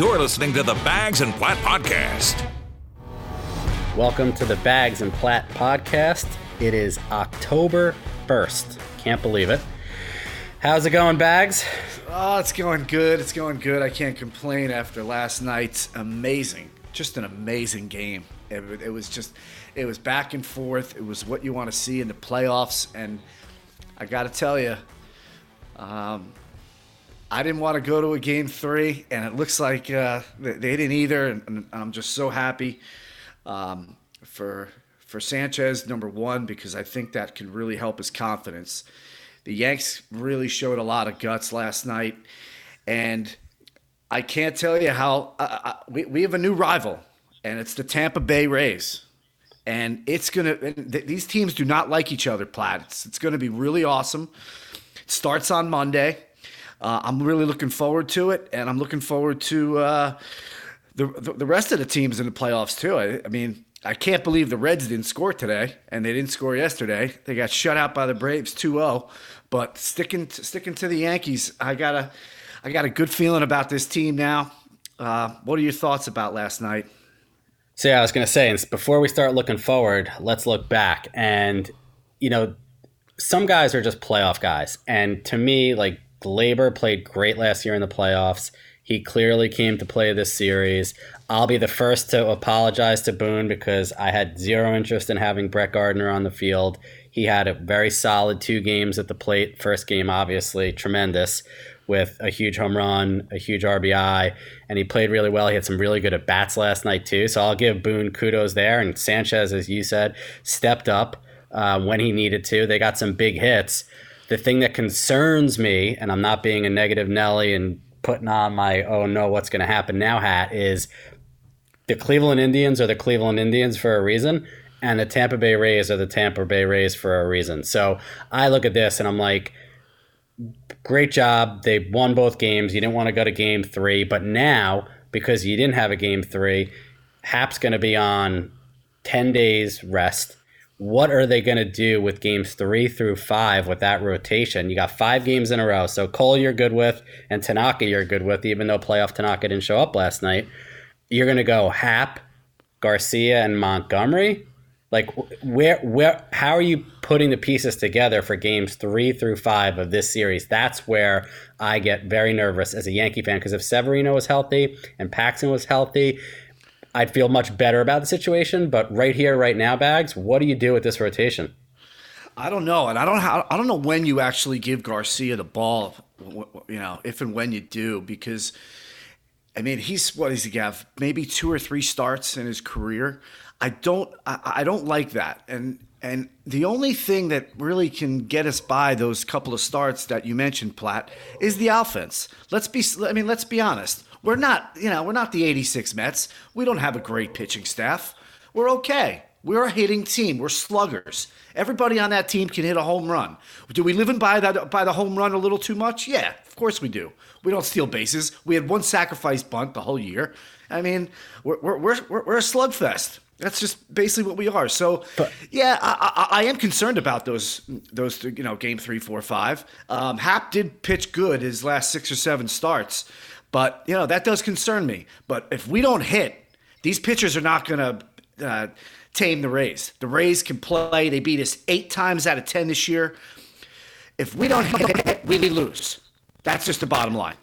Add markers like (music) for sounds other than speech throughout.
You're listening to the Bags and Platt Podcast. Welcome to the Bags and Platt Podcast. It is October 1st. Can't believe it. How's it going, Bags? Oh, it's going good. It's going good. I can't complain after last night's amazing, just an amazing game. It, it was just, it was back and forth. It was what you want to see in the playoffs. And I got to tell you, um, I didn't want to go to a game three, and it looks like uh, they didn't either. And, I'm just so happy um, for for Sanchez, number one, because I think that can really help his confidence. The Yanks really showed a lot of guts last night, and I can't tell you how uh, we, we have a new rival, and it's the Tampa Bay Rays. And it's gonna. and These teams do not like each other, Platt. It's, it's gonna be really awesome. It starts on Monday uh, I'm really looking forward to it, and I'm looking forward to uh, the, the, rest of the teams in the playoffs too. I, I, mean, I can't believe the Reds didn't score today, and they didn't score yesterday. They got shut out by the Braves 2-0. But sticking to, sticking to the Yankees, I got a I got a good feeling about this team now. Uh, what are your thoughts about last night? So yeah, I was going to say, before we start looking forward, let's look back. And you know, some guys are just playoff guys, and to me, like Gleyber played great last year in the playoffs. He clearly came to play this series. I'll be the first to apologize to Boone because I had zero interest in having Brett Gardner on the field. He had a very solid two games at the plate. First game, obviously, tremendous with a huge home run, a huge RBI, and he played really well. He had some really good at bats last night, too. So I'll give Boone kudos there. And Sanchez, as you said, stepped up uh, when he needed to. They got some big hits the thing that concerns me, and I'm not being a negative Nelly and putting on my oh no, what's going to happen now hat is the Cleveland Indians are the Cleveland Indians for a reason, and the Tampa Bay Rays are the Tampa Bay Rays for a reason. So I look at this and I'm like, great job. They won both games. You didn't want to go to game three, but now because you didn't have a game three, Happ's going to be on 10 days rest what are they going to do with games three through five with that rotation? You got five games in a row. So Cole, you're good with, and Tanaka, you're good with, even though playoff Tanaka didn't show up last night. You're going to go Happ, Garcia, and Montgomery. Like, where, where, how are you putting the pieces together for games three through five of this series? That's where I get very nervous as a Yankee fan because if Severino was healthy and Paxton was healthy, I'd feel much better about the situation. But right here, right now, Bags, what do you do with this rotation? I don't know, and I don't I don't know when you actually give Garcia the ball. You know, if and when you do, because I mean, he's what does he have? Maybe two or three starts in his career. I don't I, I don't like that, and and the only thing that really can get us by those couple of starts that you mentioned, Platt, is the offense. Let's be I mean, let's be honest. We're not, you know, we're not the 86 Mets. We don't have a great pitching staff. We're okay. We're a hitting team. We're sluggers. Everybody on that team can hit a home run. Do we live in by that by the home run a little too much? Yeah, of course we do. We don't steal bases. We had one sacrifice bunt the whole year. I mean, we're we're we're, we're a slugfest. That's just basically what we are. So, but, yeah, I, I, I, am concerned about those those you know game three, four, five. Um, Happ did pitch good his last six or seven starts, but, you know, that does concern me. But if we don't hit, these pitchers are not going to uh, tame the Rays. The Rays can play. They beat us eight times out of 10 this year. If we don't hit, we lose. That's just the bottom line.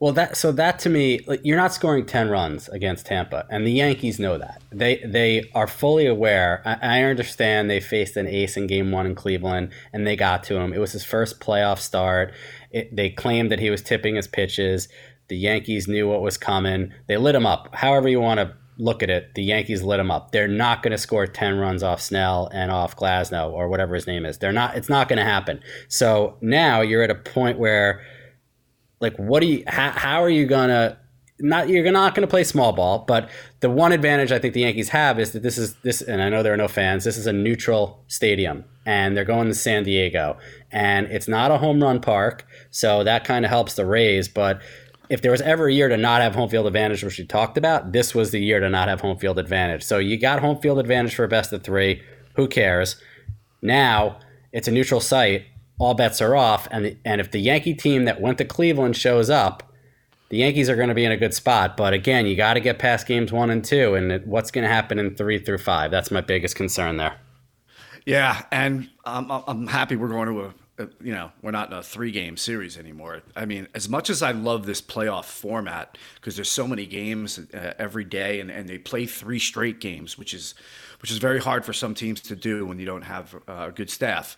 Well, that so that to me, like, you're not scoring ten runs against Tampa, and the Yankees know that. They they are fully aware. I, I, understand they faced an ace in Game One in Cleveland, and they got to him. It was his first playoff start. It, they claimed that he was tipping his pitches. The Yankees knew what was coming. They lit him up. However you want to look at it, the Yankees lit him up. They're not going to score 10 runs off Snell and off Glasnow or whatever his name is. They're not it's not going to happen. So now you're at a point where like what do you how, how are you going to not you're not going to play small ball, but the one advantage I think the Yankees have is that this is this, and I know there are no fans. This is a neutral stadium, and they're going to San Diego, and it's not a home run park, so that kind of helps the Rays. But if there was ever a year to not have home field advantage, which we talked about, this was the year to not have home field advantage. So you got home field advantage for a best of three. Who cares? Now it's a neutral site. All bets are off, and and if the Yankee team that went to Cleveland shows up the Yankees are going to be in a good spot. But again, you got to get past games one and two, and what's going to happen in three through five? That's my biggest concern there. Yeah, and I'm, I'm happy we're going to a you know, we're not in a three game series anymore. I mean, as much as I love this playoff format because there's so many games uh, every day and, and they play three straight games, which is which is very hard for some teams to do when you don't have uh, a good staff.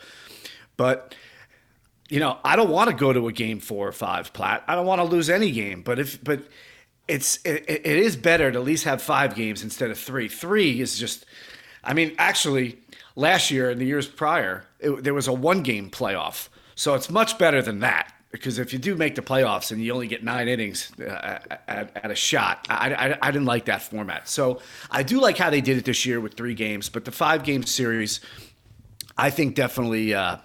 But you know, I don't want to go to a game four or five, Platt. I don't want to lose any game. But if but it's it, it is better to at least have five games instead of three. Three is just, I mean, actually last year and the years prior, it, there was a one game playoff. So it's much better than that because if you do make the playoffs and you only get nine innings uh, at, at, a shot, I, I, I, didn't like that format. So I do like how they did it this year with three games, but the five game series, I think definitely uh,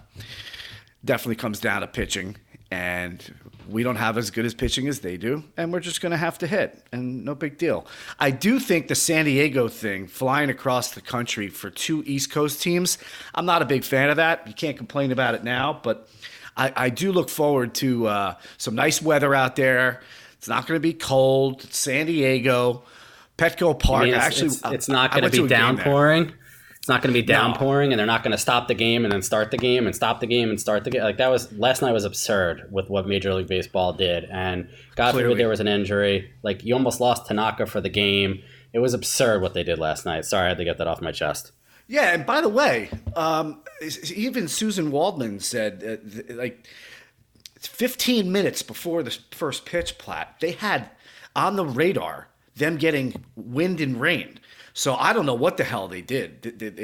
definitely comes down to pitching and we don't have as good as pitching as they do, and we're just going to have to hit, and no big deal. I do think the San Diego thing, flying across the country for two East Coast teams, I'm not a big fan of that. You can't complain about it now, but I, I do look forward to uh, some nice weather out there. It's not going to be cold. It's San Diego, Petco Park. Mean, it's, Actually, it's, it's not going to be downpouring. It's not going to be downpouring, no. and they're not going to stop the game and then start the game and stop the game and start the game. Like that was last night was absurd with what Major League Baseball did, and God Clearly. forbid there was an injury. Like you almost lost Tanaka for the game. It was absurd what they did last night. Sorry, I had to get that off my chest. Yeah, and by the way, um, even Susan Waldman said uh, like 15 minutes before the first pitch, Platt, they had on the radar them getting wind and rain. So I don't know what the hell they did.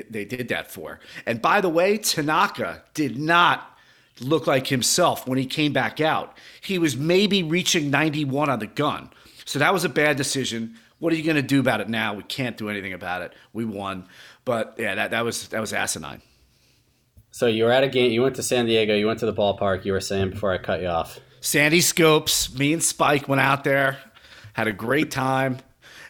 They did that for. And by the way, Tanaka did not look like himself when he came back out. He was maybe reaching 91 on the gun. So that was a bad decision. What are you going to do about it now? We can't do anything about it. We won. But yeah, that, that was that was asinine. So you were at a game. You went to San Diego. You went to the ballpark. You were saying before I cut you off. Sandy Scopes. Me and Spike went out there. Had a great time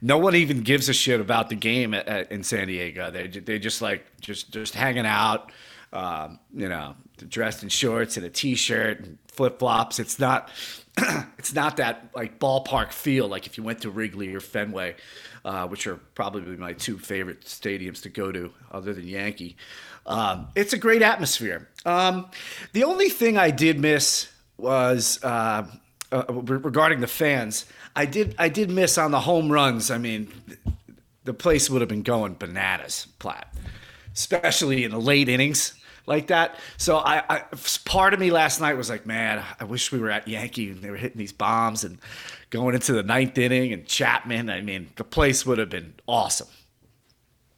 no one even gives a shit about the game at, at, in San Diego. They they just like just just hanging out, um, you know, dressed in shorts and a t-shirt and flip flops. It's not (clears throat) it's not that like ballpark feel like if you went to Wrigley or Fenway, uh, which are probably my two favorite stadiums to go to other than Yankee. Um, it's a great atmosphere. Um, the only thing I did miss was uh, uh, regarding the fans. I did I did miss on the home runs. I mean, the place would have been going bananas, Platt, especially in the late innings like that. So I, I, part of me last night was like, man, I wish we were at Yankee and they were hitting these bombs and going into the ninth inning and Chapman. I mean, the place would have been awesome.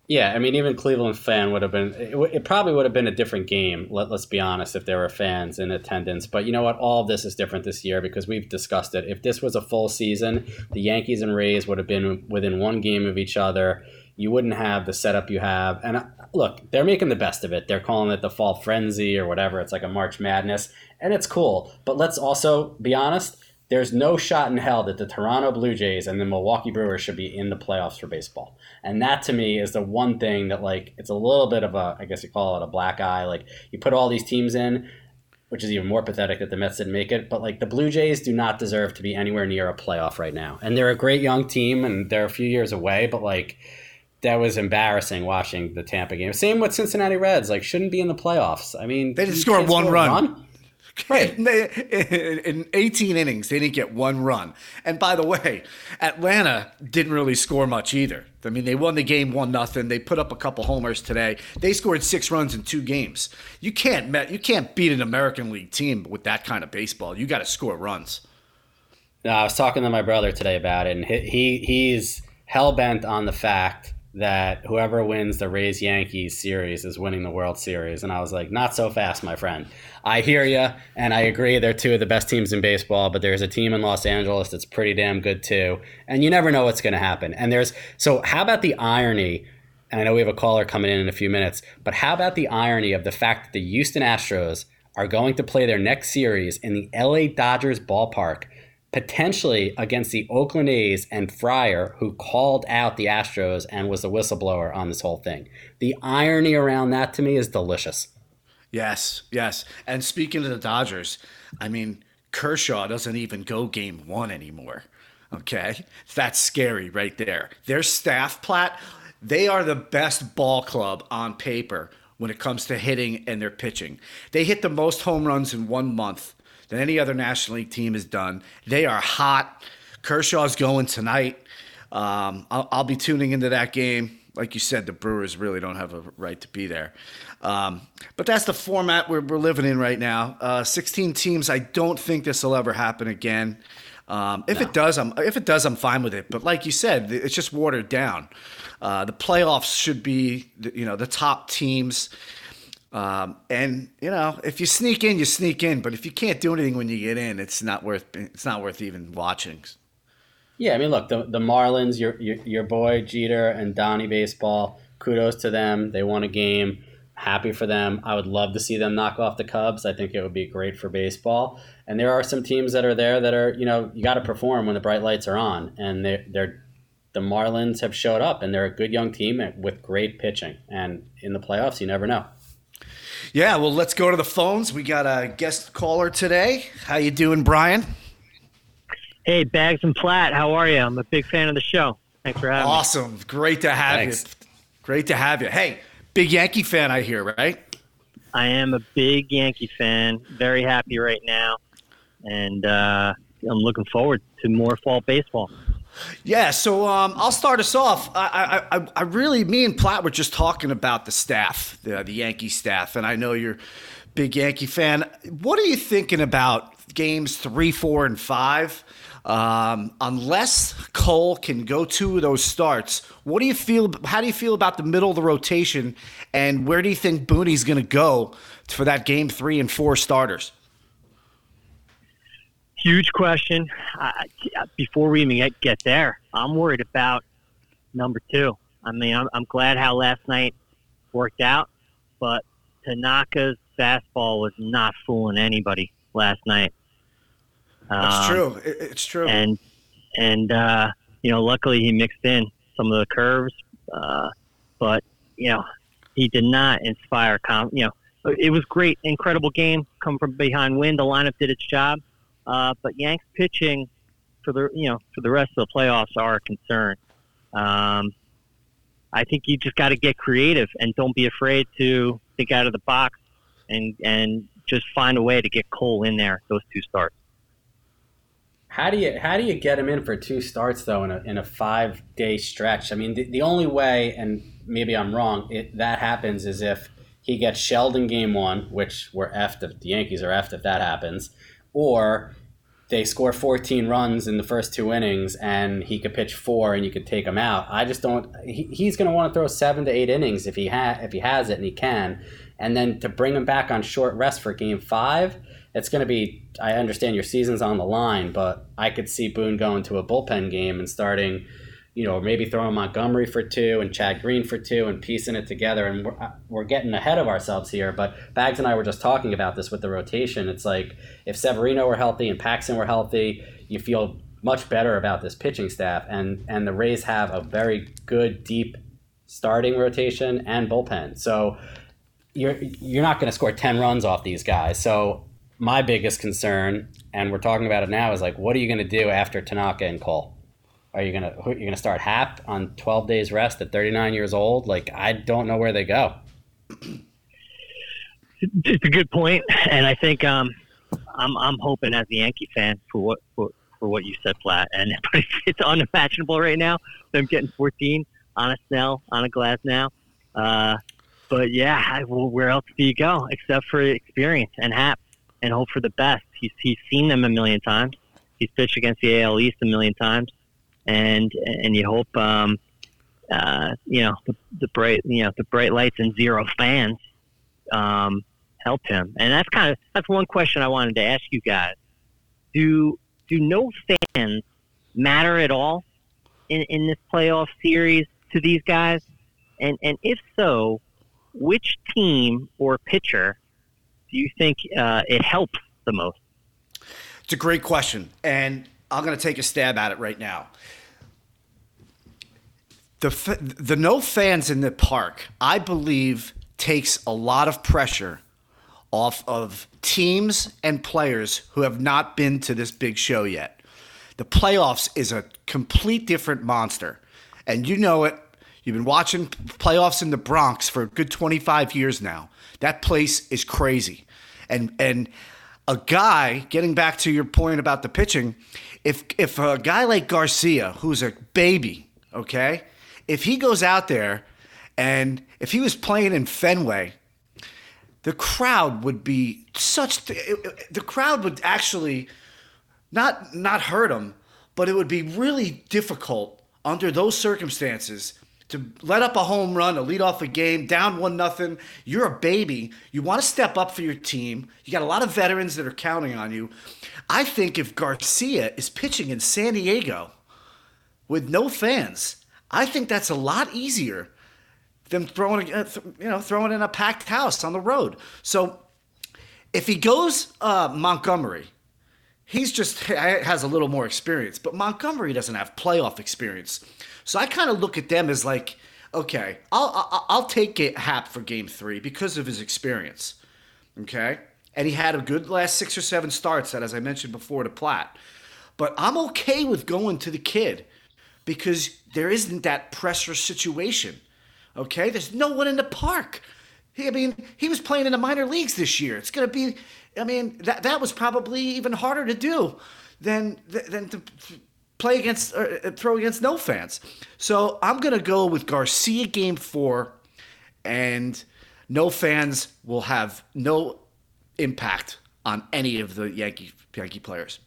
Yeah, I mean, even Cleveland fan would have been. It, it, probably would have been a different game. Let, us be honest, if there were fans in attendance. But you know what? All of this is different this year because we've discussed it. If this was a full season, the Yankees and Rays would have been within one game of each other. You wouldn't have the setup you have. And uh, look, they're making the best of it. They're calling it the fall frenzy or whatever. It's like a March Madness, and it's cool. But let's also be honest there's no shot in hell that the Toronto Blue Jays and the Milwaukee Brewers should be in the playoffs for baseball. And that to me is the one thing that like it's a little bit of a I guess you call it a black eye. Like you put all these teams in, which is even more pathetic that the Mets didn't make it. But like the Blue Jays do not deserve to be anywhere near a playoff right now. And they're a great young team and they're a few years away, but like that was embarrassing watching the Tampa game. Same with Cincinnati Reds. Like shouldn't be in the playoffs. I mean, they didn't score one run. run. Right. in 18 innings, they didn't get one run. And by the way, Atlanta didn't really score much either. I mean, they won the game one nothing. They put up a couple homers today. They scored six runs in two games. You can't you can't beat an American League team with that kind of baseball. You got to score runs. No, I was talking to my brother today about it, and he he's hell bent on the fact that whoever wins the Rays Yankees series is winning the World Series. And I was like, not so fast, my friend. I hear you, and I agree they're two of the best teams in baseball, but there's a team in Los Angeles that's pretty damn good too. And you never know what's going to happen. And there's so, how about the irony? And I know we have a caller coming in in a few minutes, but how about the irony of the fact that the Houston Astros are going to play their next series in the LA Dodgers ballpark? Potentially against the Oakland A's and Fiers, who called out the Astros and was the whistleblower on this whole thing. The irony around that to me is delicious. Yes, yes. And speaking of the Dodgers, I mean, Kershaw doesn't even go game one anymore. Okay. That's scary right there. Their staff, Platt, they are the best ball club on paper when it comes to hitting and their pitching. They hit the most home runs in one month than any other National League team has done. They are hot. Kershaw's going tonight. Um, I'll, I'll, be tuning into that game. Like you said, the Brewers really don't have a right to be there. Um, but that's the format we're, we're living in right now. Uh, 16 teams. I don't think this will ever happen again. Um, if no. it does, I'm if it does, I'm fine with it. But like you said, it's just watered down. Uh, the playoffs should be, you know, the top teams. Um, and you know, if you sneak in, you sneak in. But if you can't do anything when you get in, it's not worth it's not worth even watching. Yeah, I mean, look, the the Marlins, your your, your boy Jeter and Donnie baseball. Kudos to them. They won a game. Happy for them. I would love to see them knock off the Cubs. I think it would be great for baseball. And there are some teams that are there that are, you know, you got to perform when the bright lights are on. And they, they're the Marlins have showed up, and they're a good young team with great pitching. And in the playoffs, you never know. Yeah, well, let's go to the phones. We got a guest caller today. How you doing, Brian? Hey, Bags and Platt. How are you? I'm a big fan of the show. Thanks for having awesome. me. Awesome. Great to have Thanks. you. Great to have you. Hey, big Yankee fan, I hear, right? I am a big Yankee fan. Very happy right now and uh, I'm looking forward to more fall baseball. Yeah, so um, I'll start us off. I, I, I, really, me and Platt were just talking about the staff, the, the Yankee staff, and I know you're big Yankee fan. What are you thinking about games three, four, and five? Um, unless Cole can go of those starts, what do you feel? How do you feel about the middle of the rotation, and where do you think Booney's going to go for that game three and four starters? Huge question. Uh, before we even get, get there, I'm worried about number two. I mean, I'm, I'm glad how last night worked out, but Tanaka's fastball was not fooling anybody last night. That's um, true. It's true. And and uh, you know, luckily he mixed in some of the curves, uh, but you know, he did not inspire. Com- you know, it was great, incredible game. Come from behind win. The lineup did its job. Uh, but Yanks pitching for the you know for the rest of the playoffs are a concern. Um, I think you just got to get creative and don't be afraid to think out of the box and and just find a way to get Cole in there those two starts. How do you how do you get him in for two starts though in a in a five day stretch? I mean, the, the only way, and maybe I'm wrong, it, that happens is if he gets shelled in game one, which we're effed if the Yankees are effed if that happens, or they score 14 runs in the first two innings and he could pitch four and you could take him out. I just don't. He, he's going to want to throw seven to eight innings if he ha- if he has it and he can, and then to bring him back on short rest for Game Five. It's going to be. I understand your season's on the line, but I could see Boone going to a bullpen game and starting you know, maybe throwing Montgomery for two and Chad Green for two and piecing it together. And we're, uh, we're getting ahead of ourselves here. But Bags and I were just talking about this with the rotation. It's like if Severino were healthy and Paxton were healthy, you feel much better about this pitching staff. And, and the Rays have a very good, deep starting rotation and bullpen. So you're, you're not going to score 10 runs off these guys. So my biggest concern, and we're talking about it now, is like, what are you going to do after Tanaka and Cole? Are you gonna you're gonna start Happ on 12 days rest at 39 years old? Like I don't know where they go. It's a good point, and I think um, I'm I'm hoping as a Yankee fan for what for, for what you said, Platt, and it's, (laughs) it's unimaginable right now. Them getting 14 on a Snell on a Glasnow. Uh, but yeah, well, where else do you go except for experience and Happ and hope for the best? He's he's seen them a million times. He's pitched against the AL East a million times and and you hope um, uh, you know the, the, bright you know the bright lights and zero fans um, help him. And that's kind of that's one question I wanted to ask you guys. Do do no fans matter at all in, in this playoff series to these guys? And and if so, which team or pitcher do you think uh, it helps the most? It's a great question, and I'm going to take a stab at it right now. The, the no fans in the park, I believe, takes a lot of pressure off of teams and players who have not been to this big show yet. The playoffs is a complete different monster. And you know it. You've been watching playoffs in the Bronx for a good 25 years now. That place is crazy. And and a guy, getting back to your point about the pitching, if if a guy like Garcia, who's a baby, okay, if he goes out there and if he was playing in Fenway, the crowd would be such the crowd would actually not not hurt him, but it would be really difficult under those circumstances to let up a home run, to lead off a game, down one nothing. You're a baby. You want to step up for your team. You got a lot of veterans that are counting on you. I think if Garcia is pitching in San Diego with no fans, I think that's a lot easier than throwing, you know, throwing in a packed house on the road. So if he goes uh, Montgomery, he's just (laughs) has a little more experience, but Montgomery doesn't have playoff experience. So I kind of look at them as like, okay, I'll, I'll I'll take Happ for Game Three because of his experience. Okay, and he had a good last six or seven starts that, as I mentioned before, to Platt. But I'm okay with going to the kid because there isn't that pressure situation. Okay, there's no one in the park. I mean, he was playing in the minor leagues this year. It's going to be, I mean, that that was probably even harder to do than than to play against uh, throw against no fans. So I'm to go with Garcia game four, and no fans will have no impact on any of the Yankee Yankee players.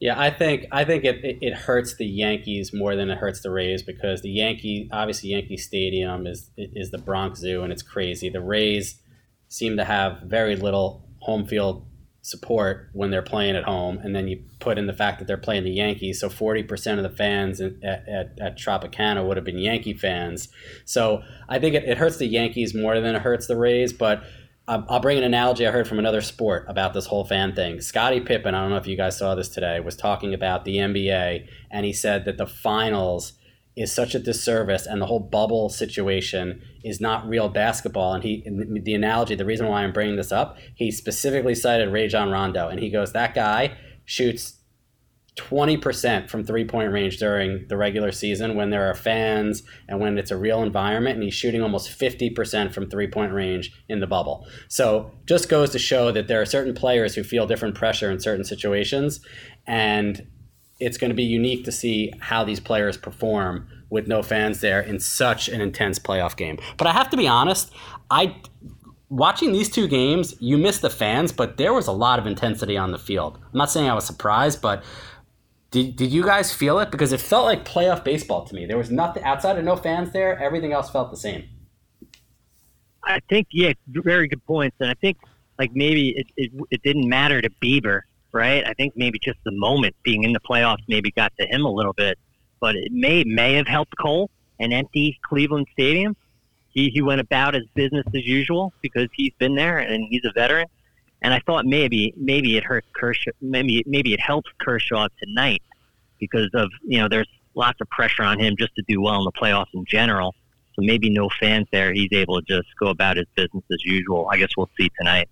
Yeah, I think I think it, it, it, hurts the Yankees more than it hurts the Rays because the Yankee obviously Yankee Stadium is is the Bronx Zoo and it's crazy. The Rays seem to have very little home field support when they're playing at home, and then you put in the fact that they're playing the Yankees, so forty percent of the fans at, at, at, Tropicana would have been Yankee fans. So I think it, it hurts the Yankees more than it hurts the Rays, but I'll bring an analogy I heard from another sport about this whole fan thing. Scottie Pippen, I don't know if you guys saw this today, was talking about the NBA, and he said that the finals is such a disservice and the whole bubble situation is not real basketball. And he, the analogy, the reason why I'm bringing this up, he specifically cited ray Rajon Rondo, and he goes, that guy shoots 20% from three point range during the regular season when there are fans and when it's a real environment. And he's shooting almost 50% from three point range in the bubble. So just goes to show that there are certain players who feel different pressure in certain situations. And it's going to be unique to see how these players perform with no fans there in such an intense playoff game. But I have to be honest, I watching these two games, you miss the fans, but there was a lot of intensity on the field. I'm not saying I was surprised, but did, did you guys feel it? Because it felt like playoff baseball to me. There was nothing outside of no fans there. Everything else felt the same. I think, yeah, very good points. And I think, like, maybe it, it, it didn't matter to Bieber, right? I think maybe just the moment being in the playoffs maybe got to him a little bit. But it may may have helped Cole and empty Cleveland Stadium. He, he went about his business as usual because he's been there and he's a veteran. And I thought maybe maybe it hurt Kershaw. Maybe maybe it helps Kershaw tonight because of you know there's lots of pressure on him just to do well in the playoffs in general. So maybe no fans there. He's able to just go about his business as usual. I guess we'll see tonight.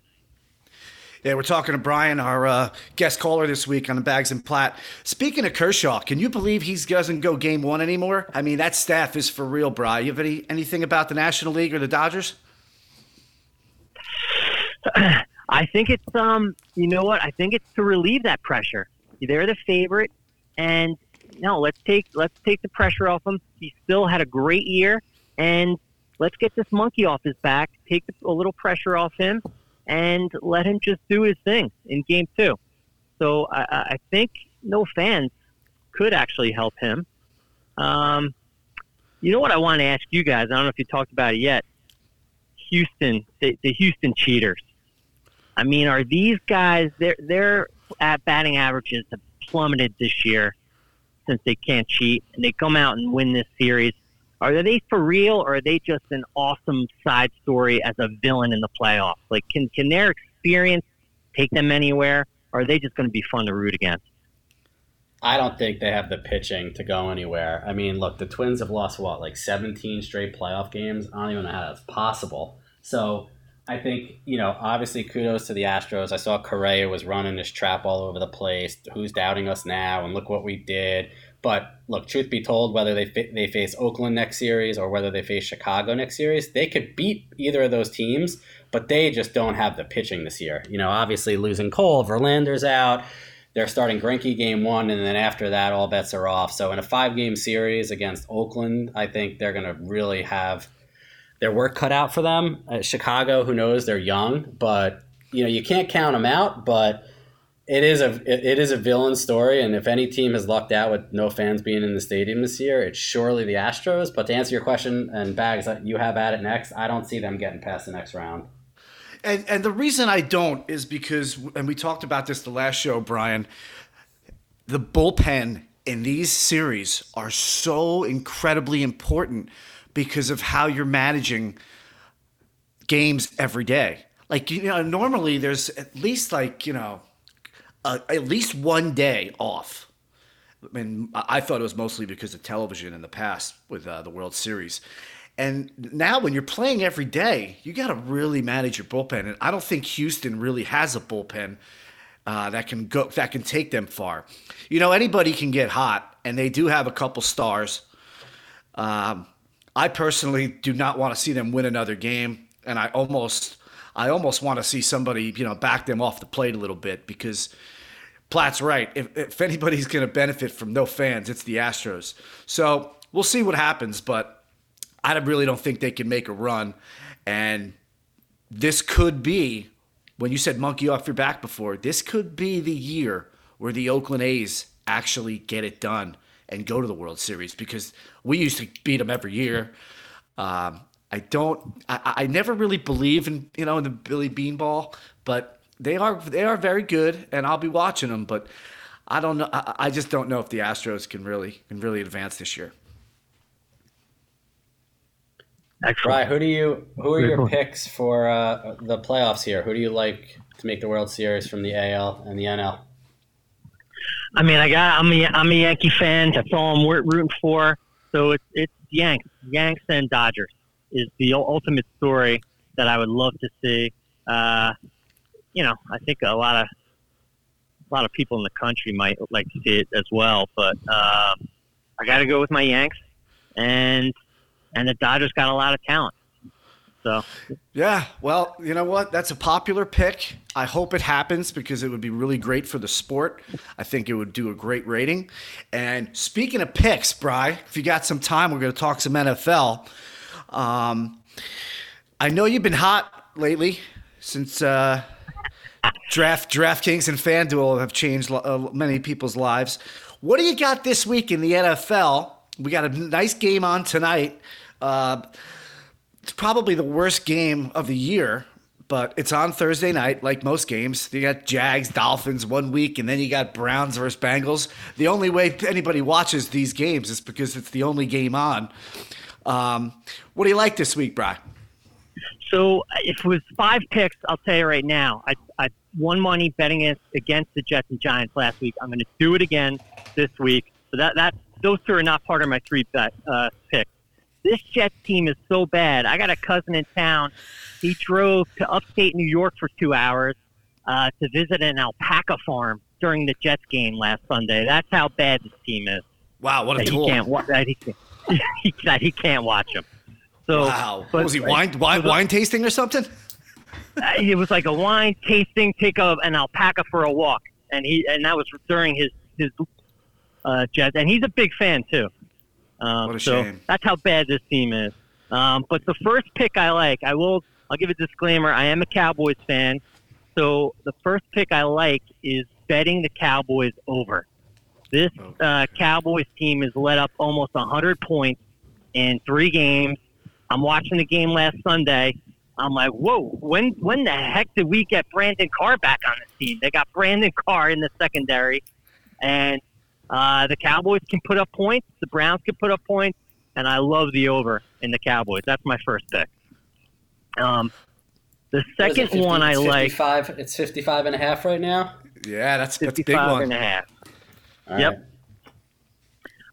Yeah, we're talking to Brian, our uh, guest caller this week on the Bags and Platt. Speaking of Kershaw, can you believe he doesn't go game one anymore? I mean, that staff is for real, Brian. You have any, anything about the National League or the Dodgers? (clears throat) I think it's um, you know what? I think it's to relieve that pressure. They're the favorite, and no, let's take let's take the pressure off him. He still had a great year, and let's get this monkey off his back. Take a little pressure off him, and let him just do his thing in game two. So I, I think no fans could actually help him. Um, you know what I want to ask you guys? I don't know if you talked about it yet. Houston, the, the Houston cheaters. I mean, are these guys their their at batting averages have plummeted this year since they can't cheat and they come out and win this series? Are they for real or are they just an awesome side story as a villain in the playoffs? Like can can their experience take them anywhere or are they just going to be fun to root against? I don't think they have the pitching to go anywhere. I mean, look, the Twins have lost what, like 17 straight playoff games? I don't even know how that's possible. So I think, you know, obviously kudos to the Astros. I saw Correa was running his trap all over the place. Who's doubting us now? And look what we did. But look, truth be told, whether they fa- they face Oakland next series or whether they face Chicago next series, they could beat either of those teams, but they just don't have the pitching this year. You know, obviously losing Cole, Verlander's out. They're starting Greinke game one, and then after that, all bets are off. So in a five game series against Oakland, I think they're going to really have their work cut out for them. Uh, Chicago, who knows, they're young, but you know you can't count them out. But it is a it, is a villain story, and if any team has lucked out with no fans being in the stadium this year, it's surely the Astros. But to answer your question, and bags that you have at it next, I don't see them getting past the next round. And and the reason I don't is because, and we talked about this the last show, Brian. The bullpen in these series are so incredibly important because of how you're managing games every day. Like you know, normally there's at least like you know, uh, at least one day off. I mean, I thought it was mostly because of television in the past with uh, the World Series. And now, when you're playing every day, you got to really manage your bullpen. And I don't think Houston really has a bullpen uh, that can go that can take them far. You know, anybody can get hot, and they do have a couple stars. Um, I personally do not want to see them win another game, and I almost, I almost want to see somebody, you know, back them off the plate a little bit because Platt's right. If, if anybody's going to benefit from no fans, it's the Astros. So we'll see what happens, but I really don't think they can make a run, and this could be when you said monkey off your back before. This could be the year where the Oakland A's actually get it done and go to the World Series because we used to beat them every year. Um, I don't. I, I never really believe in you know in the Billy Beanball, but they are they are very good, and I'll be watching them. But I don't know. I, I just don't know if the Astros can really can really advance this year. Excellent. Right. Who do you? Who are your picks for uh, the playoffs here? Who do you like to make the World Series from the AL and the NL? I mean, I got. I'm a I'm a Yankee fan. That's all I'm rooting for. So it's it's Yanks, Yanks and Dodgers is the ultimate story that I would love to see. Uh, you know, I think a lot of a lot of people in the country might like to see it as well. But uh, I got to go with my Yanks, and and the Dodgers got a lot of talent. So, yeah, well, you know what? That's a popular pick. I hope it happens because it would be really great for the sport. I think it would do a great rating. And speaking of picks, Bry, if you got some time, we're going to talk some NFL. Um, I know you've been hot lately since uh, draft DraftKings and FanDuel have changed uh, many people's lives. What do you got this week in the NFL? We got a nice game on tonight. Uh, it's probably the worst game of the year, but it's on Thursday night, like most games. You got Jags, Dolphins one week, and then you got Browns versus Bengals. The only way anybody watches these games is because it's the only game on. Um, what do you like this week, Brock? So if it was five picks, I'll tell you right now, I, I won money betting it against the Jets and Giants last week. I'm going to do it again this week. So that that those two are not part of my three bet uh, picks this Jets team is so bad. I got a cousin in town. He drove to upstate New York for two hours uh, to visit an alpaca farm during the Jets game last Sunday. That's how bad this team is. Wow, what a tool! He can't, that he, can't, (laughs) he, that he can't watch them. So, wow, but, was he wine wine, wine tasting or something? Uh, it was like a wine tasting, take a, an alpaca for a walk, and he and that was during his his uh, Jets, and he's a big fan too. Um, what a so shame. that's how bad this team is. Um, but the first pick I like, I will. I'll give a disclaimer. I am a Cowboys fan, so the first pick I like is betting the Cowboys over. This uh, Cowboys team has let up almost 100 points in three games. I'm watching the game last Sunday. I'm like, whoa, when when the heck did we get Brandon Carr back on the team? They got Brandon Carr in the secondary, and uh, the Cowboys can put up points. The Browns can put up points, and I love the over in the Cowboys. That's my first pick. Um, the second 50, one I like. 55, it's 55 and a half right now. Yeah, that's that's a big one. and a half. All yep.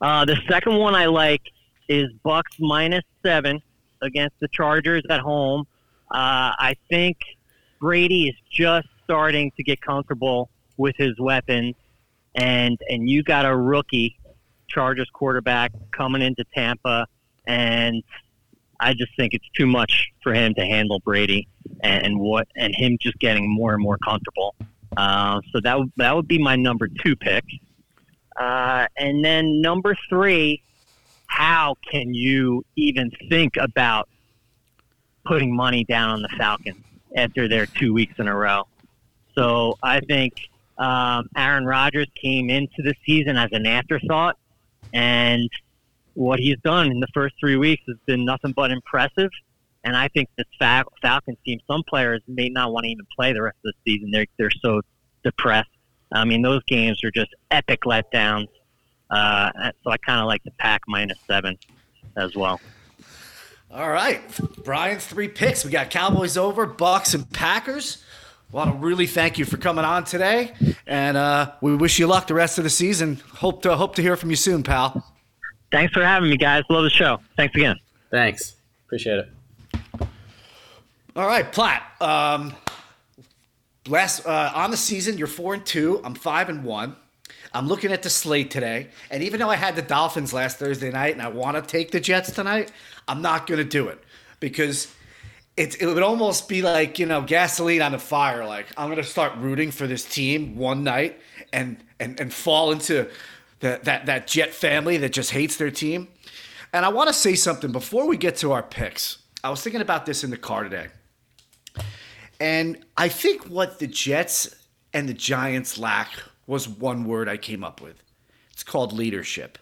right. Uh, the second one I like is Bucks minus seven against the Chargers at home. I think Brady is just starting to get comfortable with his weapons, and and you got a rookie Chargers quarterback coming into Tampa, and I just think it's too much for him to handle Brady and, and what and him just getting more and more comfortable. Uh, so that that would be my number two pick, uh, and then number three. How can you even think about putting money down on the Falcons after their two weeks in a row? So I think um, Aaron Rodgers came into the season as an afterthought, and what he's done in the first three weeks has been nothing but impressive. And I think this Fal- Falcons team, some players may not want to even play the rest of the season. They're they're so depressed. I mean, those games are just epic letdowns. Uh, so I kind of like the pack minus seven as well. All right, Brian's three picks. We got Cowboys over, Bucks, and Packers. Want to really thank you for coming on today, and uh, we wish you luck the rest of the season. Hope to hope to hear from you soon, pal. Thanks for having me, guys. Love the show. Thanks again. Thanks. Appreciate it. All right, Platt. Um, last uh, on the season, you're four and two. I'm five and one. I'm looking at the slate today, and even though I had the Dolphins last Thursday night, and I want to take the Jets tonight, I'm not going to do it because it, it would almost be like you know gasoline on the fire. Like I'm going to start rooting for this team one night and and and fall into the, that that Jet family that just hates their team. And I want to say something before we get to our picks. I was thinking about this in the car today. And I think what the Jets and the Giants lack was one word I came up with. It's called leadership.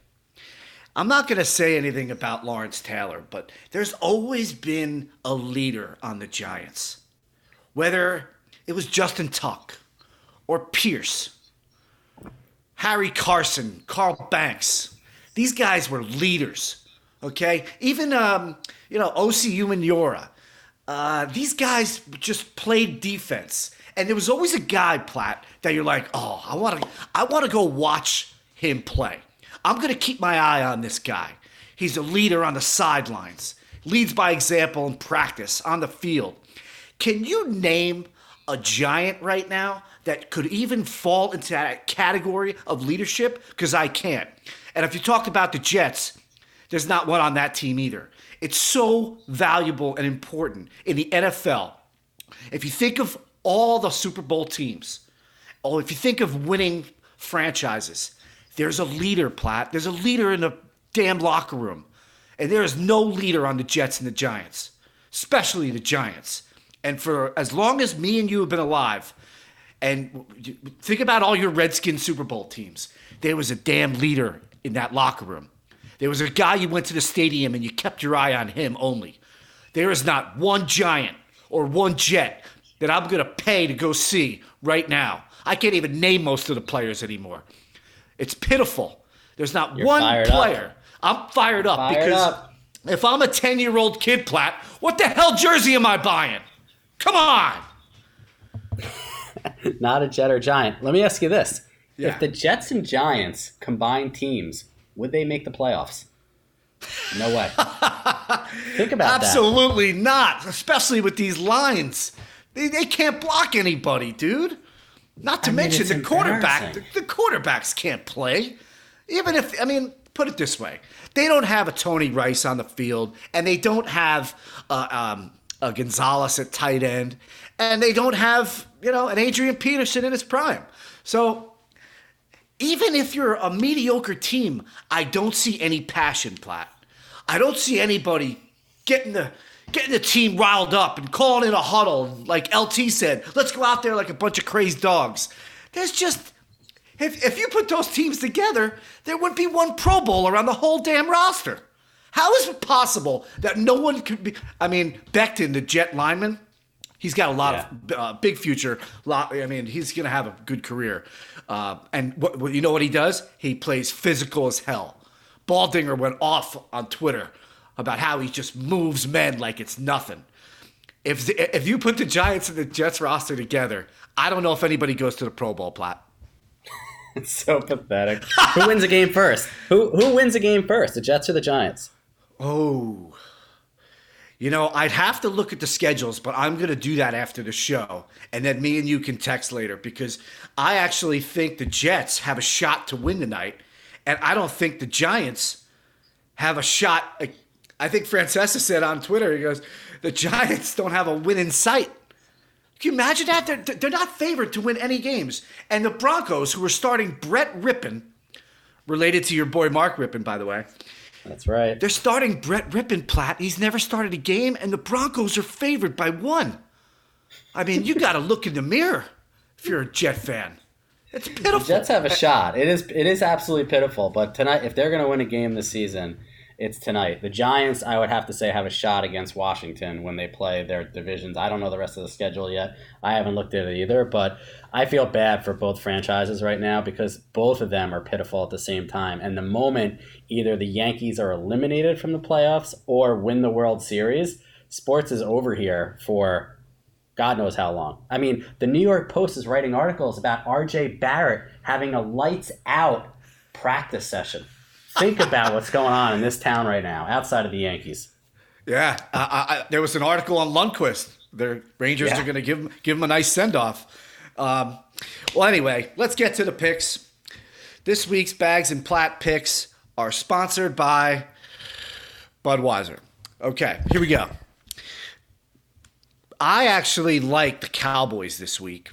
I'm not going to say anything about Lawrence Taylor, but there's always been a leader on the Giants. Whether it was Justin Tuck or Pierce, Harry Carson, Carl Banks, these guys were leaders. Okay, even um, you know Osi Umenyiora. Uh, these guys just played defense, and there was always a guy, Platt, that you're like, oh, I want to, I want to go watch him play. I'm gonna keep my eye on this guy. He's a leader on the sidelines, leads by example in practice, on the field. Can you name a giant right now that could even fall into that category of leadership? Because I can't. And if you talk about the Jets, there's not one on that team either. It's so valuable and important in the NFL. If you think of all the Super Bowl teams, or if you think of winning franchises, there's a leader, Platt. There's a leader in the damn locker room. And there is no leader on the Jets and the Giants, especially the Giants. And for as long as me and you have been alive, and think about all your Redskin Super Bowl teams, there was a damn leader in that locker room. There was a guy you went to the stadium and you kept your eye on him only. There is not one giant or one jet that I'm going to pay to go see right now. I can't even name most of the players anymore. It's pitiful. There's not You're one fired up. player. I'm fired up Fired because up. if I'm a 10 year old kid, Platt, what the hell jersey am I buying? Come on. (laughs) Not a Jet or Giant. Let me ask you this: Yeah. If the Jets and Giants combined teams, would they make the playoffs? No way. (laughs) Think about that. Absolutely not, especially with these lines. They, they can't block anybody, dude. Not to I mean, mention the quarterback. The, the quarterbacks can't play. Even if I mean, put it this way: they don't have a Tony Rice on the field, and they don't have uh, um, a Gonzalez at tight end, and they don't have you know an Adrian Peterson in his prime. So even if you're a mediocre team, I don't see any passion, Platt. I don't see anybody getting the getting the team riled up and calling in a huddle, like LT said. Let's go out there like a bunch of crazed dogs. There's just if if you put those teams together, there wouldn't be one Pro Bowler on the whole damn roster. How is it possible that no one could be? I mean, Becton, the Jet lineman, he's got a lot of uh, big future. Lot, I mean, he's gonna have a good career. Uh, and what, what you know what he does? He plays physical as hell. Baldinger went off on Twitter about how he just moves men like it's nothing. If if you put the Giants and the Jets roster together, I don't know if anybody goes to the Pro Bowl Platt. (laughs) It's so pathetic. who wins a game first? Who who wins a game first? The Jets or the Giants? Oh, You know, I'd have to look at the schedules, but I'm going to do that after the show. And then me and you can text later because I actually think the Jets have a shot to win tonight. And I don't think the Giants have a shot. I think Francesa said on Twitter, he goes, the Giants don't have a win in sight. Can you imagine that? They're, they're not favored to win any games. And the Broncos, who are starting Brett Rypien, related to your boy Mark Rypien, by the way, that's right. they're starting Brett Rypien Platt. He's never started a game, and the Broncos are favored by one. I mean, you got to look in the mirror if you're a Jet fan. It's pitiful. The Jets have a shot. It is it is absolutely pitiful. But tonight, if they're going to win a game this season, it's tonight. The Giants, I would have to say, have a shot against Washington when they play their divisions. I don't know the rest of the schedule yet. I haven't looked at it either, but I feel bad for both franchises right now because both of them are pitiful at the same time. And the moment either the Yankees are eliminated from the playoffs or win the World Series, sports is over here for God knows how long. I mean, the New York Post is writing articles about RJ Barrett having a lights out practice session. Think about what's going on in this town right now, outside of the Yankees. Yeah, I, I, there was an article on Lundqvist. The Rangers yeah. are going to give him give him a nice send off. Um, well, anyway, let's get to the picks. This week's Bags and Platt picks are sponsored by Budweiser. Okay, here we go. I actually like the Cowboys this week,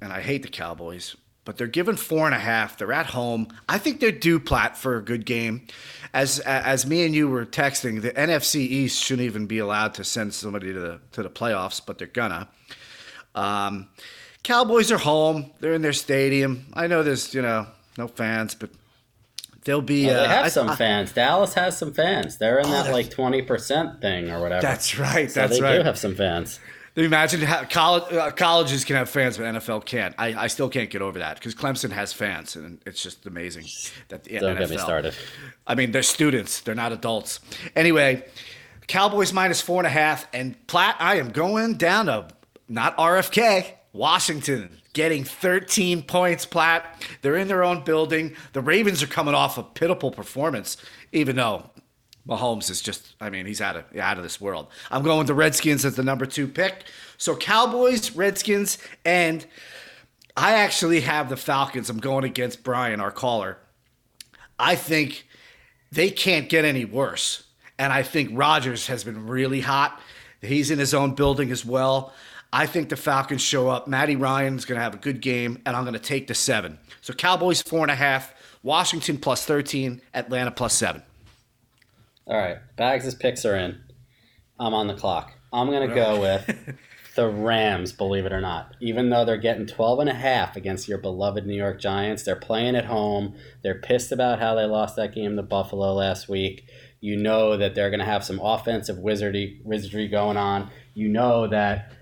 and I hate the Cowboys, but they're given four and a half. They're at home. I think they're due Platt for a good game. As as me and you were texting, the NFC East shouldn't even be allowed to send somebody to the to the playoffs, but they're gonna. Um, Cowboys are home. They're in their stadium. I know there's you know no fans, but they'll be. Well, they uh, have I, some I, fans. Dallas has some fans. They're in oh, that like twenty percent thing or whatever. That's right. So that's they right. They do have some fans. Imagine how college, uh, colleges can have fans, but NFL can't. I, I still can't get over that because Clemson has fans, and it's just amazing that the Don't NFL. get me started. I mean, they're students; they're not adults. Anyway, Cowboys minus four and a half, and Platt. I am going down to not RFK, Washington, getting 13 points. Platt. They're in their own building. The Ravens are coming off a pitiful performance, even though Mahomes is just, I mean, he's out of out of this world. I'm going with the Redskins as the number two pick. So Cowboys, Redskins, and I actually have the Falcons. I'm going against Brian, our caller. I think they can't get any worse. And I think Rodgers has been really hot. He's in his own building as well. I think the Falcons show up. Matty Ryan's going to have a good game, and I'm going to take the seven. So Cowboys four and a half, Washington plus 13, Atlanta plus seven. All right, Bags' picks are in. I'm on the clock. I'm going to go with (laughs) the Rams, believe it or not. Even though they're getting 12 and a half against your beloved New York Giants, they're playing at home. They're pissed about how they lost that game to Buffalo last week. You know that they're going to have some offensive wizardry, wizardry going on. You know that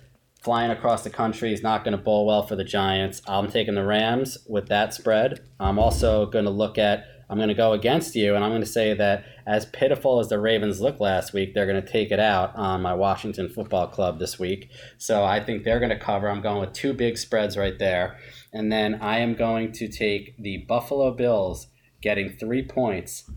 flying across the country is not going to bowl well for the Giants. I'm taking the Rams with that spread. I'm also going to look at I'm going to go against you, and I'm going to say that as pitiful as the Ravens looked last week, they're going to take it out on my Washington Football Club this week. So I think they're going to cover. I'm going with two big spreads right there. And then I am going to take the Buffalo Bills getting three points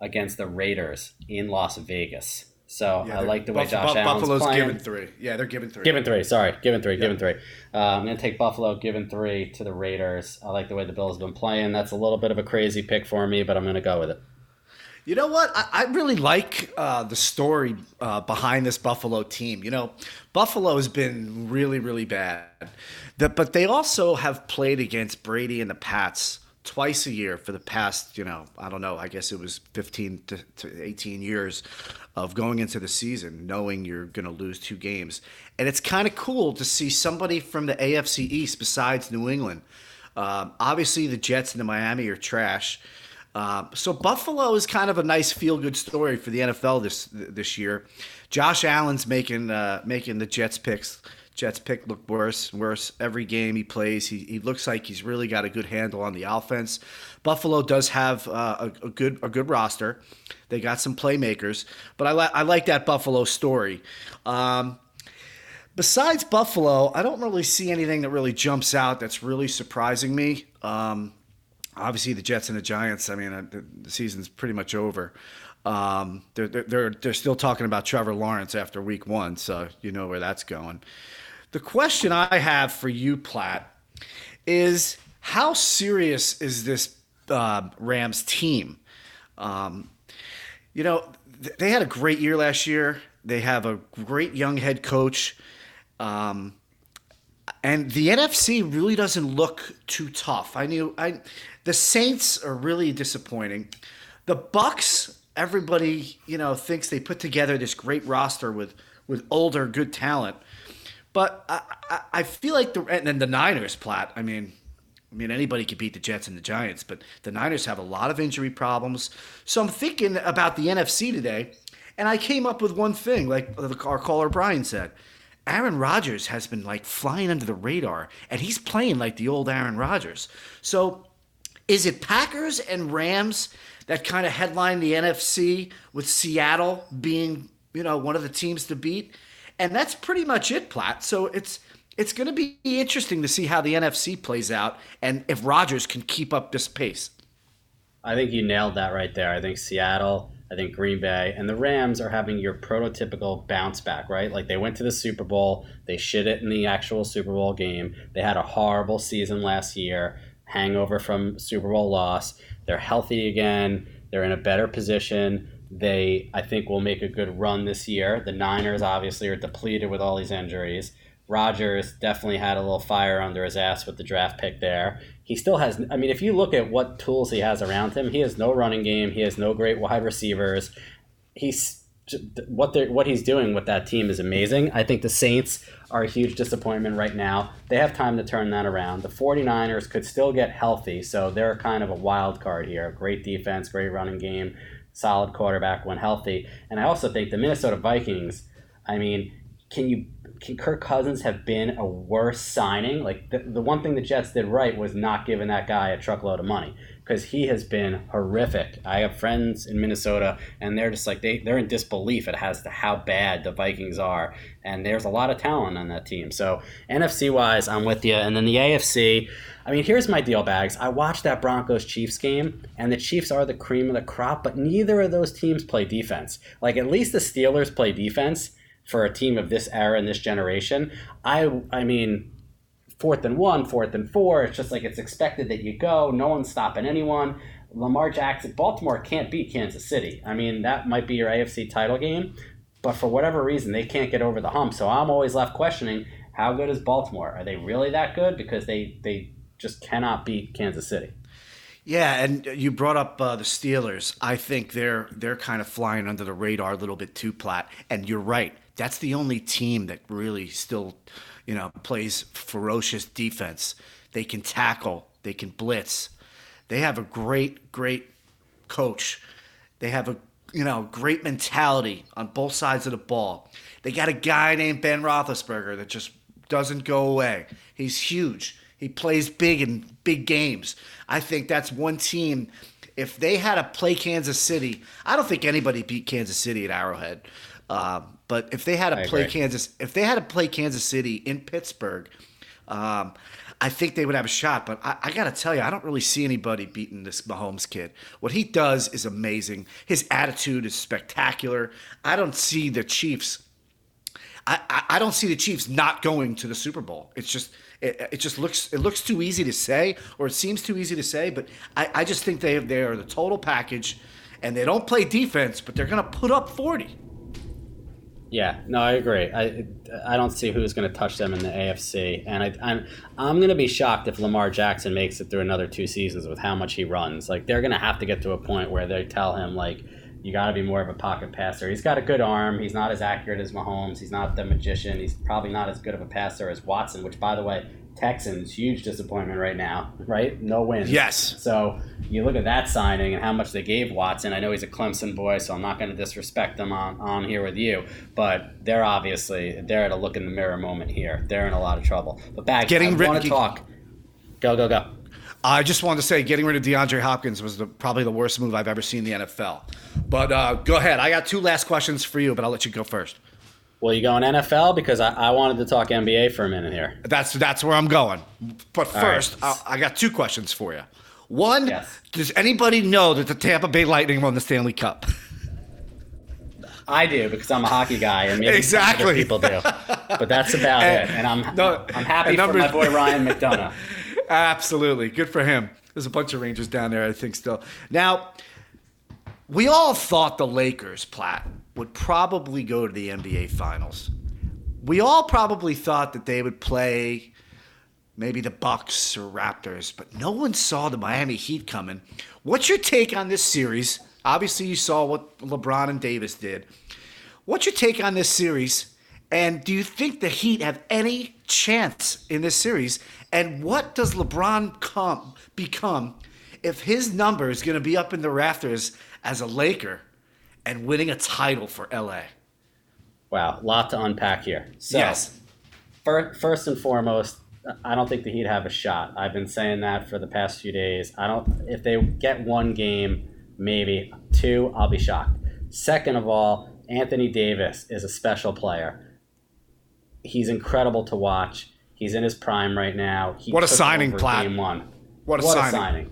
against the Raiders in Las Vegas. So yeah, I like the way Buff- Josh Buff- Allen's Buffalo's playing. given three. Yeah, they're giving three. Given three. Sorry, given three. Yeah. Given three. Uh, I'm going to take Buffalo. Given three to the Raiders. I like the way the Bills have been playing. That's a little bit of a crazy pick for me, but I'm going to go with it. You know what? I, I really like uh, the story uh, behind this Buffalo team. You know, Buffalo has been really, really bad, the, but they also have played against Brady and the Pats twice a year for the past, you know, I don't know, I guess it was 15 to, to 18 years of going into the season knowing you're going to lose two games. And it's kind of cool to see somebody from the AFC East besides New England. Um, obviously, the Jets and the Miami are trash. Uh, so Buffalo is kind of a nice feel-good story for the NFL this this year. Josh Allen's making uh, making the Jets picks Jets pick look worse and worse every game he plays. He, he looks like he's really got a good handle on the offense. Buffalo does have uh, a, a, good a good roster. They got some playmakers, but I like I like that Buffalo story. Um, besides Buffalo, I don't really see anything that really jumps out that's really surprising me. Um, obviously, the Jets and the Giants. I mean, uh, the, the season's pretty much over. Um, they're, they're they're still talking about Trevor Lawrence after Week One, so you know where that's going. The question I have for you, Platt, is how serious is this uh, Rams team? Um, you know, they had a great year last year. They have a great young head coach. Um, and the NFC really doesn't look too tough. I knew I the Saints are really disappointing. The Bucks, everybody, you know, thinks they put together this great roster with with older good talent. But I, I, I feel like the and then the Niners, Platt. I mean, I mean, anybody could beat the Jets and the Giants, but the Niners have a lot of injury problems. So I'm thinking about the NFC today, and I came up with one thing, like our caller Brian said. Aaron Rodgers has been like flying under the radar, and he's playing like the old Aaron Rodgers. So is it Packers and Rams that kind of headline the NFC with Seattle being, you know, one of the teams to beat? And that's pretty much it, Platt. So it's it's going to be interesting to see how the NFC plays out and if Rodgers can keep up this pace. I think you nailed that right there. I think Seattle, I think Green Bay, and the Rams are having your prototypical bounce back, right? Like they went to the Super Bowl, they shit it in the actual Super Bowl game. They had a horrible season last year, hangover from Super Bowl loss. They're healthy again. They're in a better position. They, I think, will make a good run this year. The Niners obviously are depleted with all these injuries. Rodgers definitely had a little fire under his ass with the draft pick there. He still has, I mean, if you look at what tools he has around him, he has no running game. He has no great wide receivers. He's what they what he's doing with that team is amazing. I think the Saints are a huge disappointment right now. They have time to turn that around. The 49ers could still get healthy, so they're kind of a wild card here. Great defense, great running game, solid quarterback when healthy. And I also think the Minnesota Vikings, I mean, can you can Kirk Cousins have been a worse signing? Like the, the one thing the Jets did right was not giving that guy a truckload of money because he has been horrific. I have friends in Minnesota and they're just like they they're in disbelief as to how bad the Vikings are, and there's a lot of talent on that team. So NFC wise, I'm with you, and then the AFC. I mean, here's my deal, bags. I watched that Broncos Chiefs game, and the Chiefs are the cream of the crop, but neither of those teams play defense. Like, at least the Steelers play defense, for a team of this era and this generation. I I mean, fourth and one, fourth and four. It's just like it's expected that you go. No one's stopping anyone. Lamar Jackson, Baltimore can't beat Kansas City. I mean, that might be your AFC title game, but for whatever reason, they can't get over the hump. So I'm always left questioning how good is Baltimore? Are they really that good? Because they they just cannot beat Kansas City. Yeah, and you brought up uh, the Steelers. I think they're they're kind of flying under the radar a little bit too, Platt. And you're right that's the only team that really still, you know, plays ferocious defense. They can tackle, they can blitz. They have a great, great coach. They have a you know great mentality on both sides of the ball. They got a guy named Ben Roethlisberger that just doesn't go away. He's huge. He plays big in big games. I think that's one team. If they had to play Kansas City, I don't think anybody beat Kansas City at Arrowhead. Um, but if they had to I play agree. Kansas, if they had to play Kansas City in Pittsburgh, um, I think they would have a shot. But I, I got to tell you, I don't really see anybody beating this Mahomes kid. What he does is amazing. His attitude is spectacular. I don't see the Chiefs. I, I, I don't see the Chiefs not going to the Super Bowl. It's just it, it just looks it looks too easy to say, or it seems too easy to say. But I, I just think they they are the total package, and they don't play defense, but they're going to put up forty. Yeah, no, I agree. I I don't see who's going to touch them in the AFC, and I, I'm I'm going to be shocked if Lamar Jackson makes it through another two seasons with how much he runs. Like they're going to have to get to a point where they tell him like you got to be more of a pocket passer. He's got a good arm. He's not as accurate as Mahomes. He's not the magician. He's probably not as good of a passer as Watson, which by the way, Texans, huge disappointment right now, right? No wins. Yes. So you look at that signing and how much they gave Watson. I know he's a Clemson boy, so I'm not going to disrespect them on, on here with you, but they're obviously they're at a look in the mirror moment here. They're in a lot of trouble. But back, getting I want to talk. Go go go. I just wanted to say, getting rid of DeAndre Hopkins was the, probably the worst move I've ever seen in the NFL. But uh, go ahead. I got two last questions for you, but I'll let you go first. Well, you going NFL because I, I wanted to talk NBA for a minute here. That's that's where I'm going. But first, right. I, I, got two questions for you. One, yes. does anybody know that the Tampa Bay Lightning won the Stanley Cup? I do because I'm a hockey guy, and maybe Exactly. other people do. (laughs) But that's about And- it. And I'm no, I'm happy for my boy Ryan McDonagh. (laughs) Absolutely. Good for him. There's a bunch of Rangers down there, I think, still. Now, we all thought the Lakers, Platt, would probably go to the NBA Finals. We all probably thought that they would play maybe the Bucks or Raptors, but no one saw the Miami Heat coming. What's your take on this series? Obviously, you saw what LeBron and Davis did. What's your take on this series? And do you think the Heat have any chance in this series? And what does LeBron come become if his number is going to be up in the rafters as a Laker and winning a title for LA? Wow, a lot to unpack here. So, Yes. fir- first and foremost, I don't think the Heat have a shot. I've been saying that for the past few days. I don't. If they get one game, maybe two, I'll be shocked. Second of all, Anthony Davis is a special player. He's incredible to watch. He's in his prime right now. He What a signing, Platt. Game one. What a signing.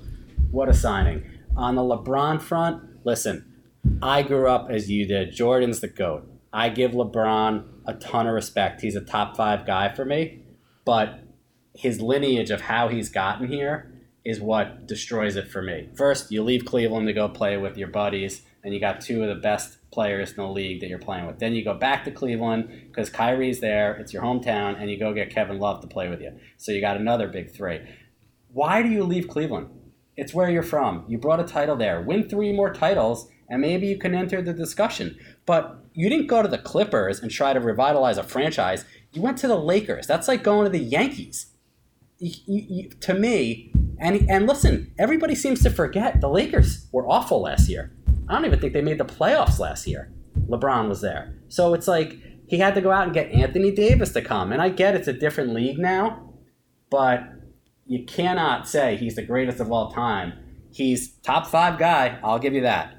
What a signing. On the LeBron front, listen, I grew up as you did. Jordan's the GOAT. I give LeBron a ton of respect. He's a top five guy for me, but his lineage of how he's gotten here is what destroys it for me. First, you leave Cleveland to go play with your buddies, and you got two of the best players in the league that you're playing with. Then you go back to Cleveland because Kyrie's there, it's your hometown, and you go get Kevin Love to play with you. So you got another big three. Why do you leave Cleveland? It's where you're from. You brought a title there. Win three more titles, and maybe you can enter the discussion. But you didn't go to the Clippers and try to revitalize a franchise. You went to the Lakers. That's like going to the Yankees. You, you, to me, and and listen, everybody seems to forget the Lakers were awful last year. I don't even think they made the playoffs last year. LeBron was there, so it's like he had to go out and get Anthony Davis to come. And I get it's a different league now, but you cannot say he's the greatest of all time. He's top five guy. I'll give you that.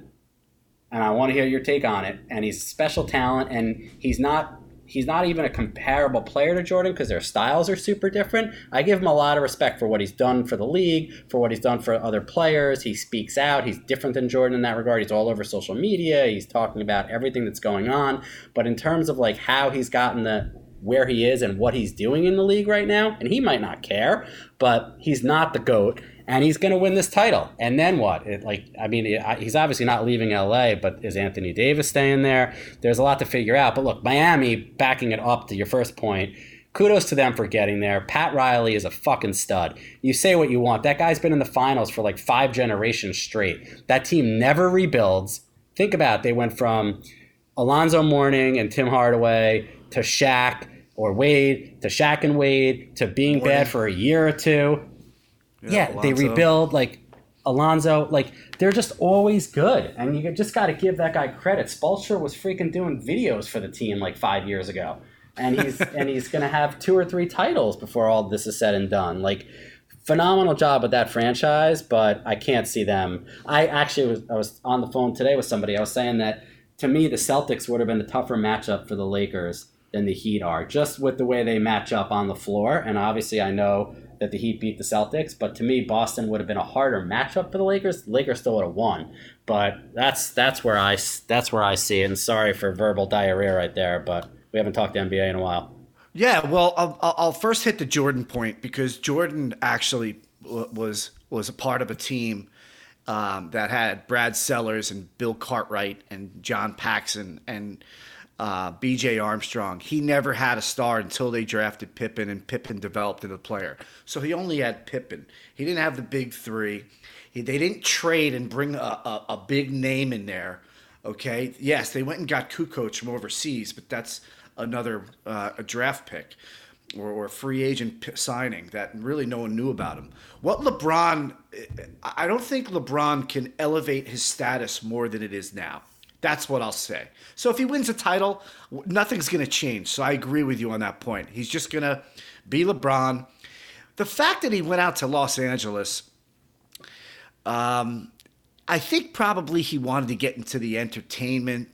And I want to hear your take on it. And he's special talent, and he's not he's not even a comparable player to Jordan because their styles are super different. I give him a lot of respect for what he's done for the league, for what he's done for other players. He speaks out. He's different than Jordan in that regard. He's all over social media. He's talking about everything that's going on. But in terms of like how he's gotten the where he is and what he's doing in the league right now, and he might not care, but he's not the goat, and he's going to win this title. And then what? It, like, I mean, it, I- he's obviously not leaving LA, but is Anthony Davis staying there? There's a lot to figure out. But look, Miami, backing it up to your first point. Kudos to them for getting there. Pat Riley is a fucking stud. You say what you want. That guy's been in the finals for like five generations straight. That team never rebuilds. Think about it. They went from Alonzo Mourning and Tim Hardaway to Shaq or Wade to Shaq and Wade to being Mourning. bad for a year or two. Yeah, they rebuild like Alonzo. Like they're just always good, and you just got to give that guy credit. Spoelstra was freaking doing videos for the team like five years ago, and he's (laughs) and he's gonna have two or three titles before all this is said and done. Like phenomenal job with that franchise, but I can't see them. I actually was I was on the phone today with somebody. I was saying that to me the Celtics would have been a tougher matchup for the Lakers than the Heat are, just with the way they match up on the floor. And obviously, I know that the Heat beat the Celtics, but to me, Boston would have been a harder matchup for the Lakers. The Lakers still would have won, but that's that's where I that's where I see it. And sorry for verbal diarrhea right there, but we haven't talked to NBA in a while. Yeah, well, I'll, I'll first hit the Jordan point because Jordan actually was was a part of a team um, that had Brad Sellers and Bill Cartwright and John Paxson and uh, B.J. Armstrong. He never had a star until they drafted Pippen, and Pippen developed into a player. So he only had Pippen. He didn't have the big three. He, they didn't trade and bring a, a, a big name in there. Okay, yes, they went and got Kukoc from overseas, but that's another uh, a draft pick or, or free agent p- signing that really no one knew about him. What LeBron, I don't think LeBron can elevate his status more than it is now. That's what I'll say. So if he wins a title, nothing's going to change. So I agree with you on that point. He's just going to be LeBron. The fact that he went out to Los Angeles, um, I think probably he wanted to get into the entertainment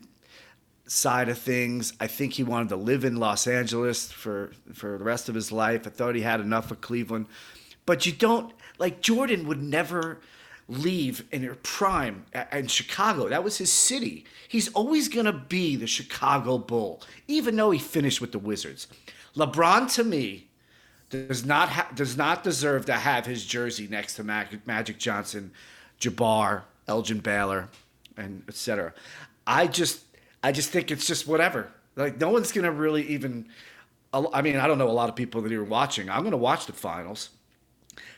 side of things. I think he wanted to live in Los Angeles for for the rest of his life. I thought he had enough of Cleveland. But you don't like Jordan would never leave in their prime in Chicago. That was his city. He's always going to be the Chicago Bull, even though he finished with the Wizards. LeBron, to me, does not ha- does not deserve to have his jersey next to Mag- Magic Johnson, Jabbar, Elgin Baylor, and etc. I just I just think it's just whatever. Like no one's gonna really even. I mean, I don't know a lot of people that are watching. I'm gonna watch the finals,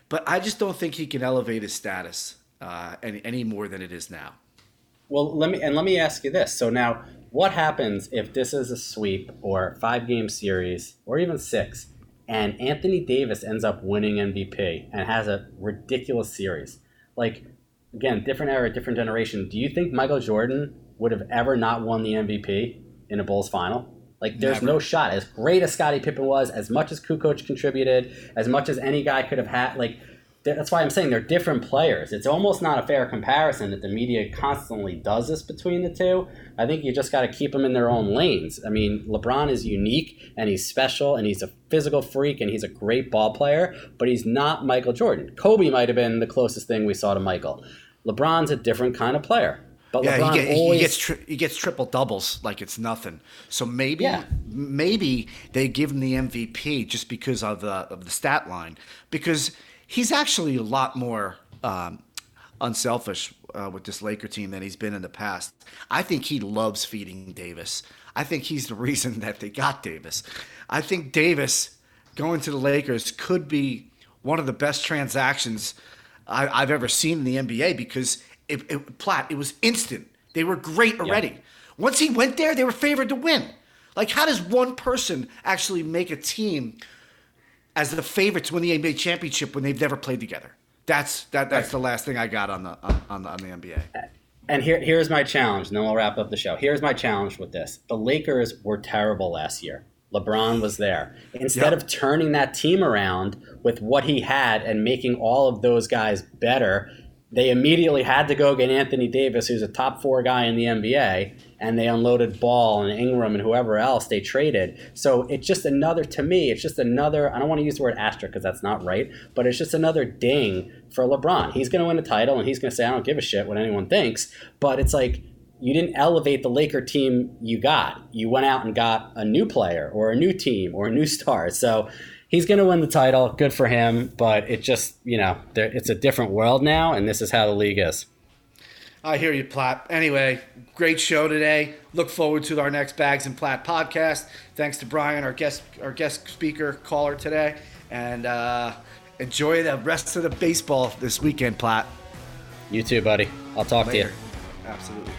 but I just don't think he can elevate his status uh, any any more than it is now. Well, let me and let me ask you this. So now, what happens if this is a sweep or five game series or even six, and Anthony Davis ends up winning MVP and has a ridiculous series? Like, again, different era, different generation. Do you think Michael Jordan would have ever not won the MVP in a Bulls final? Like, there's Never. no shot. As great as Scottie Pippen was, as much as Kukoc contributed, as much as any guy could have had, like, that's why I'm saying they're different players. It's almost not a fair comparison that the media constantly does this between the two. I think you just got to keep them in their own lanes. I mean, LeBron is unique and he's special and he's a physical freak and he's a great ball player, but he's not Michael Jordan. Kobe might have been the closest thing we saw to Michael. LeBron's a different kind of player. But yeah, LeBron he, get, always... he gets tri- he gets triple doubles like it's nothing. So maybe yeah. maybe they give him the MVP just because of the of the stat line because he's actually a lot more um, unselfish uh, with this Laker team than he's been in the past. I think he loves feeding Davis. I think he's the (laughs) reason that they got Davis. I think Davis going to the Lakers could be one of the best transactions I, have ever seen in the NBA because it, it, Platt, it was instant. They were great already. Yeah. Once he went there, they were favored to win. Like, how does one person actually make a team as the favorite to win the NBA championship when they've never played together. That's that. That's the last thing I got on the on, on the, on the NBA. And here, here's my challenge, and then we'll wrap up the show. Here's my challenge with this: the Lakers were terrible last year. LeBron was there. Instead yep. of turning that team around with what he had and making all of those guys better, they immediately had to go get Anthony Davis, who's a top four guy in the NBA, and they unloaded Ball and Ingram and whoever else they traded. So it's just another, to me, it's just another, I don't want to use the word asterisk because that's not right, but it's just another ding for LeBron. He's going to win a title and he's going to say, I don't give a shit what anyone thinks. But it's like, you didn't elevate the Laker team you got. You went out and got a new player or a new team or a new star. So he's going to win the title. Good for him. But it just, you know, it's a different world now, and this is how the league is. I hear you, Platt. Anyway, great show today. Look forward to our next Bags and Platt podcast. Thanks to Brian, our guest, our guest speaker caller today, and uh, enjoy the rest of the baseball this weekend, Platt. You too, buddy. I'll talk Later. to you. Absolutely.